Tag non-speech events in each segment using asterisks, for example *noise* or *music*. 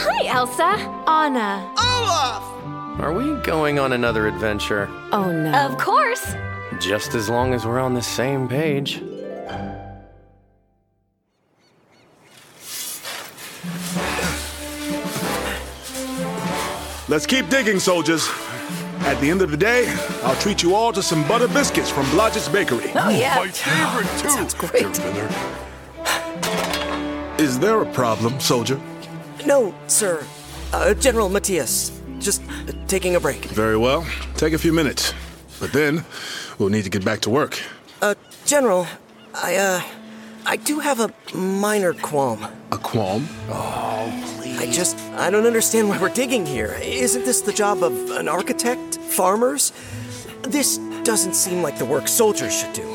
Hi, Elsa. Anna. Olaf! Are we going on another adventure? Oh no. Of course. Just as long as we're on the same page. Let's keep digging, soldiers. At the end of the day, I'll treat you all to some butter biscuits from Blodgett's Bakery. Oh yeah. My favorite, too. Sounds great. Is there a problem, soldier? No, sir. Uh, General Matthias. Just uh, taking a break. Very well. Take a few minutes. But then, we'll need to get back to work. Uh, General, I, uh, I do have a minor qualm. A qualm? Oh, please. I just, I don't understand why we're digging here. Isn't this the job of an architect? Farmers? This doesn't seem like the work soldiers should do.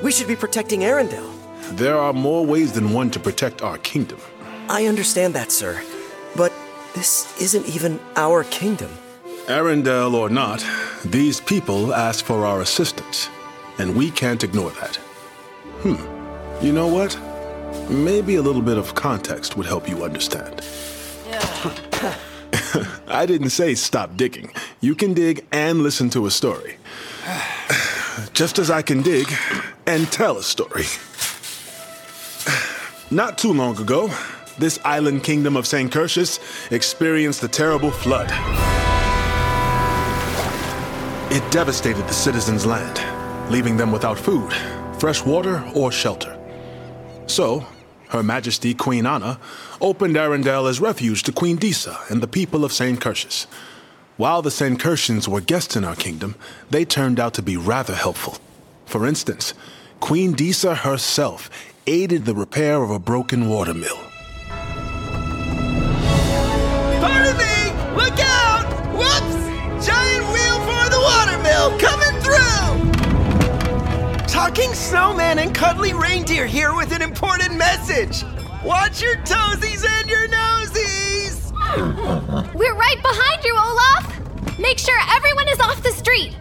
We should be protecting Arendelle. There are more ways than one to protect our kingdom. I understand that, sir. But this isn't even our kingdom. Arendelle or not, these people ask for our assistance, and we can't ignore that. Hmm. You know what? Maybe a little bit of context would help you understand. I didn't say stop digging. You can dig and listen to a story. Just as I can dig and tell a story. Not too long ago, this island kingdom of St. Curtius experienced a terrible flood. It devastated the citizens' land, leaving them without food, fresh water, or shelter. So, Her Majesty Queen Anna opened Arendelle as refuge to Queen Disa and the people of St. Curtius. While the St. Curtians were guests in our kingdom, they turned out to be rather helpful. For instance, Queen Disa herself aided the repair of a broken water mill. Me! Look out! Whoops! Talking snowman and cuddly reindeer here with an important message. Watch your toesies and your nosies! *laughs* We're right behind you, Olaf! Make sure everyone is off the street!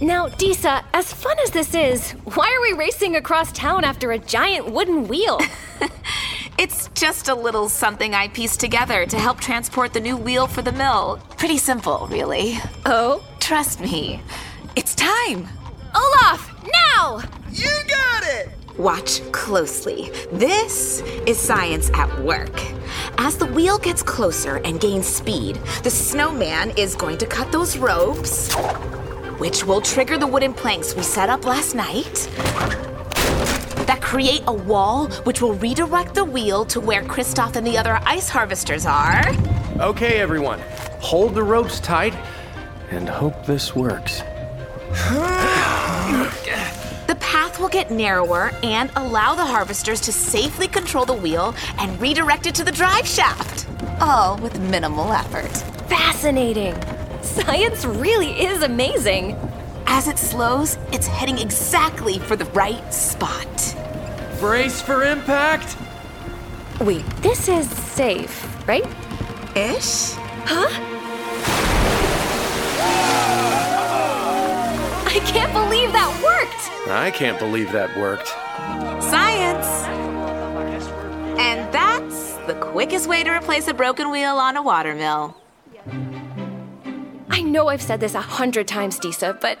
Now, Disa, as fun as this is, why are we racing across town after a giant wooden wheel? *laughs* It's just a little something I pieced together to help transport the new wheel for the mill. Pretty simple, really. oh? Trust me. It's time. Olaf, now! You got it! Watch closely. This is science at work. As the wheel gets closer and gains speed, the snowman is going to cut those ropes, which will trigger the wooden planks we set up last night. That create a wall which will redirect the wheel to where Kristoff and the other ice harvesters are. Okay, everyone, hold the ropes tight and hope this works. The path will get narrower and allow the harvesters to safely control the wheel and redirect it to the drive shaft. All with minimal effort. Fascinating! Science really is amazing. As it slows, it's heading exactly for the right spot. Brace for impact! Wait, this is safe, right? Ish? I can't believe that worked! I can't believe that worked. Science! And that's the quickest way to replace a broken wheel on a watermill. I know I've said this a hundred times, Disa, but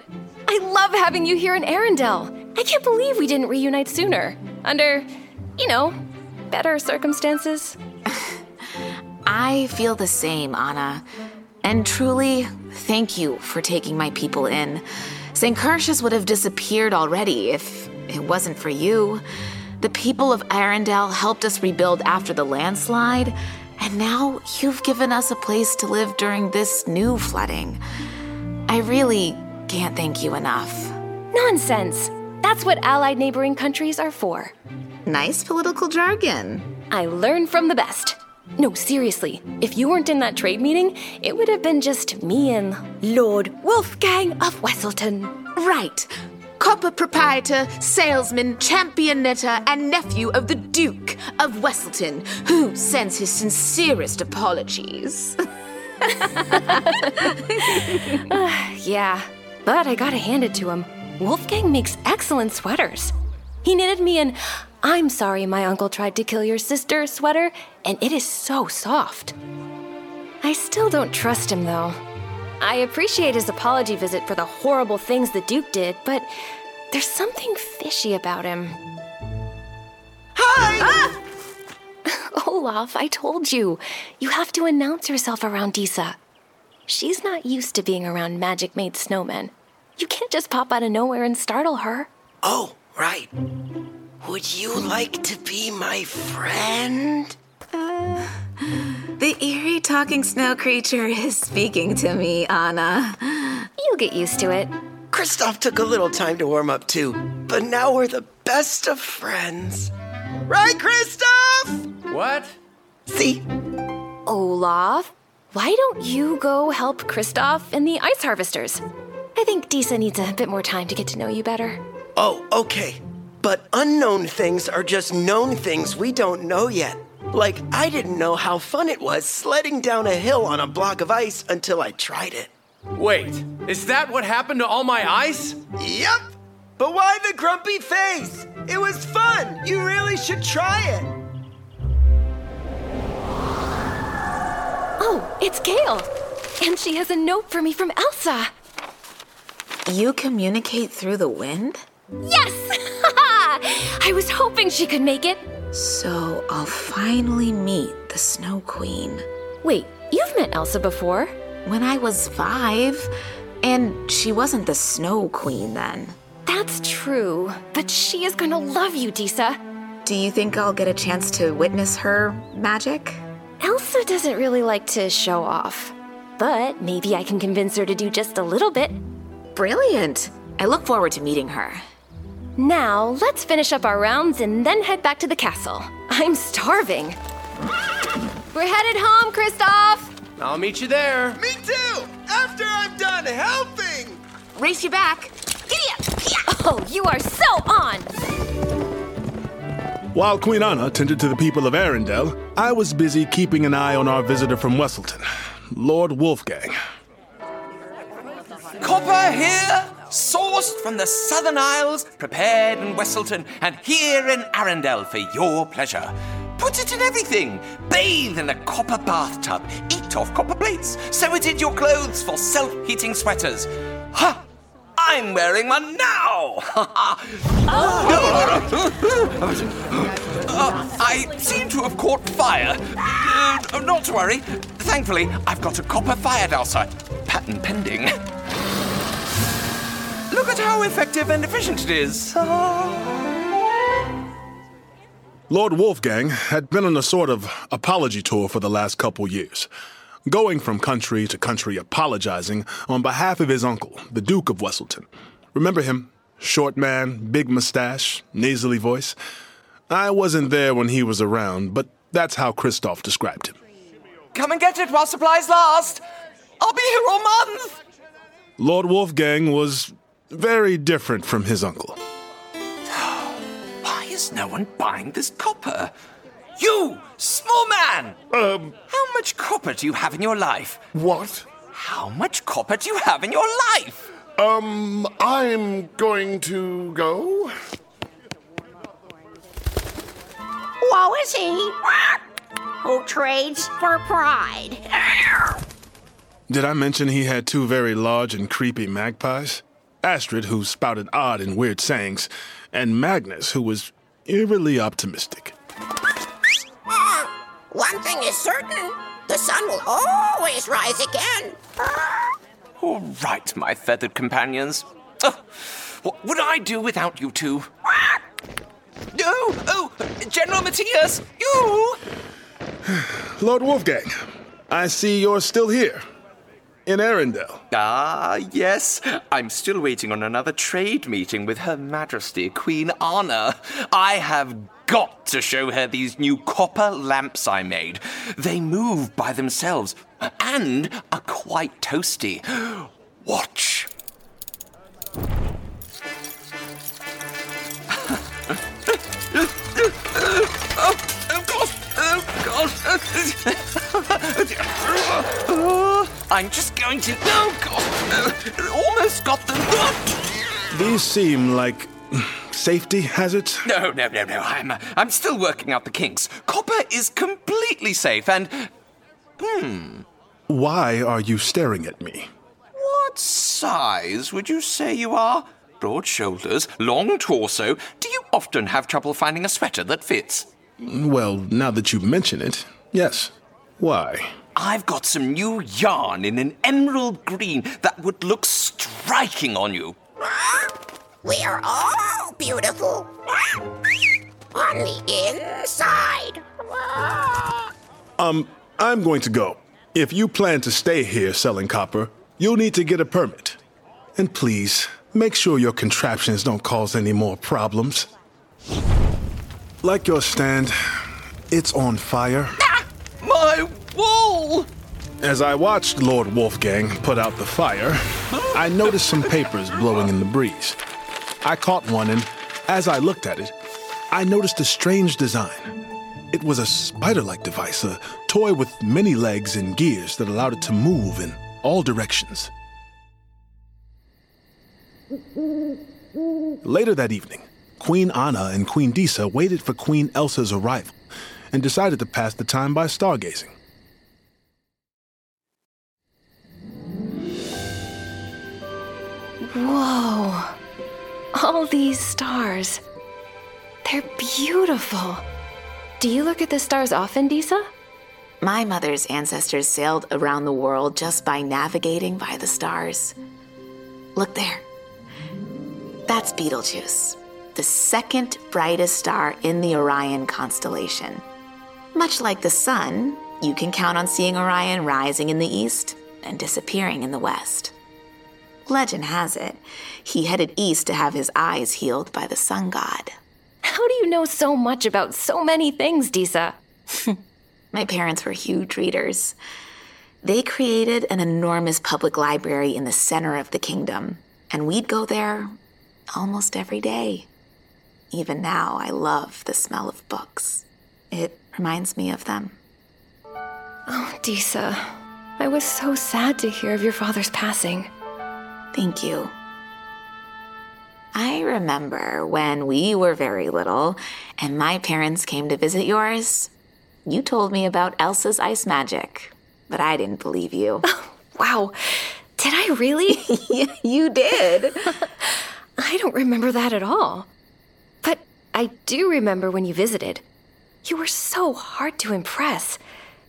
I love having you here in Arendelle. I can't believe we didn't reunite sooner. Under, you know, better circumstances. *laughs* I feel the same, Anna. And truly, thank you for taking my people in. St. Curtius would have disappeared already if it wasn't for you. The people of Arendelle helped us rebuild after the landslide, and now you've given us a place to live during this new flooding. I really can't thank you enough. Nonsense. That's what allied neighboring countries are for. Nice political jargon. I learn from the best. No, seriously, if you weren't in that trade meeting, it would have been just me and Lord Wolfgang of Wesselton. Right. copper proprietor, salesman, champion knitter, and nephew of the Duke of Wesselton, who sends his sincerest apologies. *laughs* Yeah, but I gotta hand it to him. Wolfgang makes excellent sweaters. He knitted me an I'm sorry my uncle tried to kill your sister sweater, and it is so soft. I still don't trust him though. I appreciate his apology visit for the horrible things the Duke did, but there's something fishy about him. Hi! Ah! *laughs* Olaf, I told you. You have to announce yourself around Disa. She's not used to being around magic made snowmen. You can't just pop out of nowhere and startle her. Oh, right. Would you like to be my friend? Uh, the eerie talking snow creature is speaking to me, Anna. You'll get used to it. Kristoff took a little time to warm up too, but now we're the best of friends. Right, Kristoff? What? See? Olaf, why don't you go help Kristoff and the ice harvesters? I think Disa needs a bit more time to get to know you better. Oh, okay. But unknown things are just known things we don't know yet. Like, I didn't know how fun it was sledding down a hill on a block of ice until I tried it. Wait, is that what happened to all my ice? Yep! But why the grumpy face? It was fun! You really should try it! Oh, it's Gail. And she has a note for me from Elsa. You communicate through the wind? Yes! *laughs* I was hoping she could make it. So I'll finally meet the Snow Queen. Wait, you've met Elsa before. When I was five, and she wasn't the Snow Queen then. That's true, but she is gonna love you, Disa. Do you think I'll get a chance to witness her magic? Elsa doesn't really like to show off, but maybe I can convince her to do just a little bit. Brilliant. I look forward to meeting her. Now, let's finish up our rounds and then head back to the castle. I'm starving. We're headed home, Kristoff! I'll meet you there. Me too! After I'm done helping! Race you back. Giddy up! Oh, you are so on! While Queen Anna tended to the people of Arendelle, I was busy keeping an eye on our visitor from Wesselton, Lord Wolfgang. Copper here, sourced from the Southern Isles, prepared in Wesselton, and here in Arendelle for your pleasure. Put it in everything. Bathe in a copper bathtub. Eat off copper plates. Sew it into your clothes for self-heating sweaters. Ha! I'm wearing one now. *laughs* Uh, I seem to have caught fire. Uh, not to worry. Thankfully, I've got a copper fire dowser. Patent pending. Look at how effective and efficient it is. Lord Wolfgang had been on a sort of apology tour for the last couple years, going from country to country apologizing on behalf of his uncle, the Duke of Wesselton. Remember him? Short man, big mustache, nasally voice. I wasn't there when he was around, but that's how Kristoff described him. Come and get it while supplies last. I'll be here all month. Lord Wolfgang was very different from his uncle. Why is no one buying this copper? You, small man! Um. How much copper do you have in your life? What? How much copper do you have in your life? Um, I'm going to go. Woe is he who trades for pride. Did I mention he had two very large and creepy magpies? Astrid, who spouted odd and weird sayings, and Magnus, who was eerily optimistic. One thing is certain the sun will always rise again. All right, my feathered companions. Ugh, what would I do without you two? No! Oh, General Matthias, you! *sighs* Lord Wolfgang, I see you're still here. In Arendelle. Ah, yes. I'm still waiting on another trade meeting with Her Majesty Queen Anna. I have got to show her these new copper lamps I made. They move by themselves and are quite toasty. Watch. I'm just going to. Oh, God. Almost got them. These seem like safety hazards. No, no, no, no. I'm, I'm still working out the kinks. Copper is completely safe and. Hmm. Why are you staring at me? What size would you say you are? Broad shoulders, long torso. Do you often have trouble finding a sweater that fits? Well, now that you mention it, yes. Why? I've got some new yarn in an emerald green that would look striking on you. We are all beautiful. On the inside. Um, I'm going to go. If you plan to stay here selling copper, you'll need to get a permit. And please, make sure your contraptions don't cause any more problems. Like your stand, it's on fire. My As I watched Lord Wolfgang put out the fire, I noticed some papers blowing in the breeze. I caught one, and as I looked at it, I noticed a strange design. It was a spider like device, a toy with many legs and gears that allowed it to move in all directions. Later that evening, Queen Anna and Queen Disa waited for Queen Elsa's arrival and decided to pass the time by stargazing. Whoa. All these stars. They're beautiful. Do you look at the stars often, Disa? My mother's ancestors sailed around the world just by navigating by the stars. Look there. That's Betelgeuse, the second brightest star in the Orion constellation. Much like the sun, you can count on seeing Orion rising in the east and disappearing in the west. Legend has it, he headed east to have his eyes healed by the sun god. How do you know so much about so many things, Disa? *laughs* My parents were huge readers. They created an enormous public library in the center of the kingdom, and we'd go there almost every day. Even now, I love the smell of books. It reminds me of them. Oh, Disa, I was so sad to hear of your father's passing. Thank you. I remember when we were very little and my parents came to visit yours. You told me about Elsa's ice magic, but I didn't believe you. *laughs* wow. Did I really? *laughs* you did. *laughs* I don't remember that at all. But I do remember when you visited. You were so hard to impress.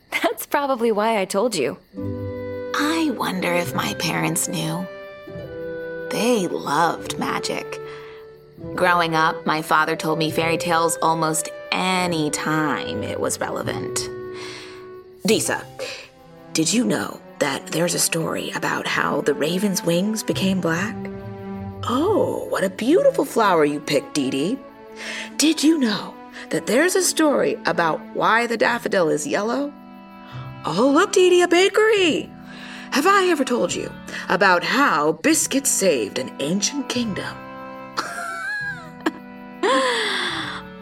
That's probably why I told you. I wonder if my parents knew. They loved magic. Growing up, my father told me fairy tales almost any time it was relevant. Disa, did you know that there's a story about how the raven's wings became black? Oh, what a beautiful flower you picked, Dee Dee. Did you know that there's a story about why the daffodil is yellow? Oh, look, Dee Dee, a bakery! Have I ever told you about how biscuits saved an ancient kingdom? *laughs*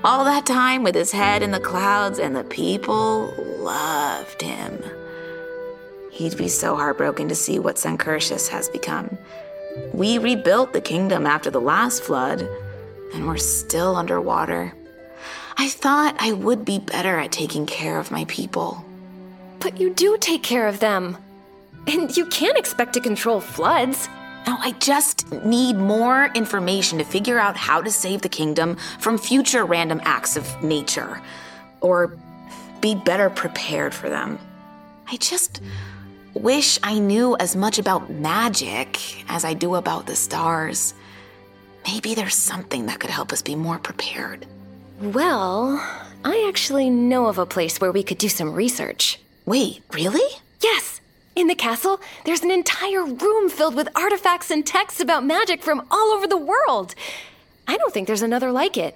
All that time with his head in the clouds, and the people loved him. He'd be so heartbroken to see what St. Curtius has become. We rebuilt the kingdom after the last flood, and we're still underwater. I thought I would be better at taking care of my people. But you do take care of them. And you can't expect to control floods. No, I just need more information to figure out how to save the kingdom from future random acts of nature, or be better prepared for them. I just wish I knew as much about magic as I do about the stars. Maybe there's something that could help us be more prepared. Well, I actually know of a place where we could do some research. Wait, really? Yes! In the castle, there's an entire room filled with artifacts and texts about magic from all over the world. I don't think there's another like it.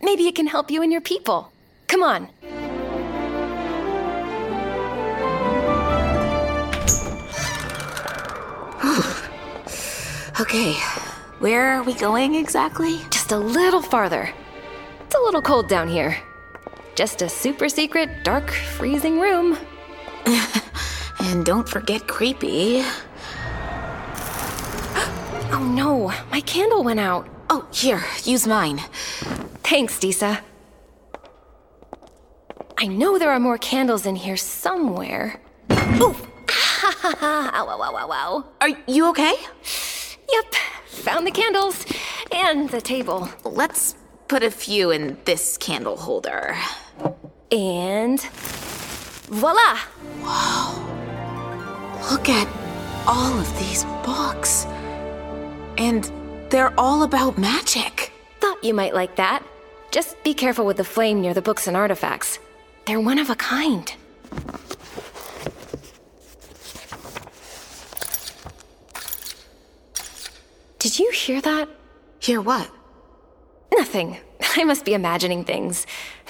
Maybe it can help you and your people. Come on. *sighs* okay, where are we going exactly? Just a little farther. It's a little cold down here. Just a super secret, dark, freezing room. *laughs* And don't forget creepy. *gasps* Oh no, my candle went out. Oh, here, use mine. Thanks, Disa. I know there are more candles in here somewhere. Ooh! *laughs* ow, ow, ow, ow, ow. Are you okay? Yep, found the candles and the table. Let's put a few in this candle holder. And voila! Look at all of these books. And they're all about magic. Thought you might like that. Just be careful with the flame near the books and artifacts. They're one of a kind. Did you hear that? Hear what? Nothing. *laughs* I must be imagining things.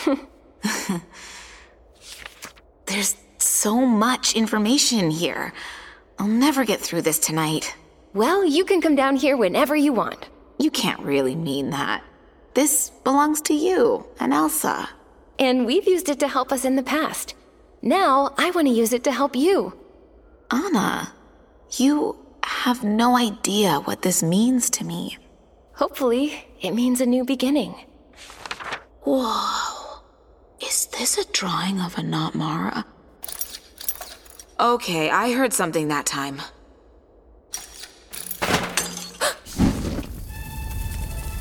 *laughs* *laughs* There's so much information here. I'll never get through this tonight. Well, you can come down here whenever you want. You can't really mean that. This belongs to you and Elsa. And we've used it to help us in the past. Now, I want to use it to help you. Anna, you have no idea what this means to me. Hopefully, it means a new beginning. Whoa. Is this a drawing of a Natmara? Okay, I heard something that time. *gasps*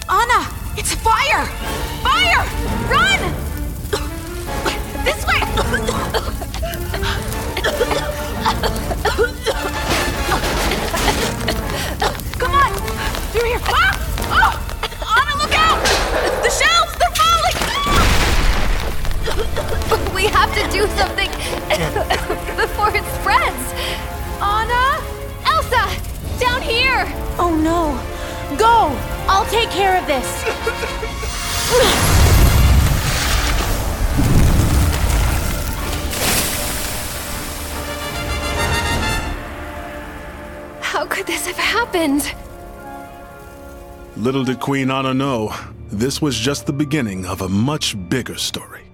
Anna! It's fire! Fire! Run! Could this have happened? Little did Queen Anna know, this was just the beginning of a much bigger story.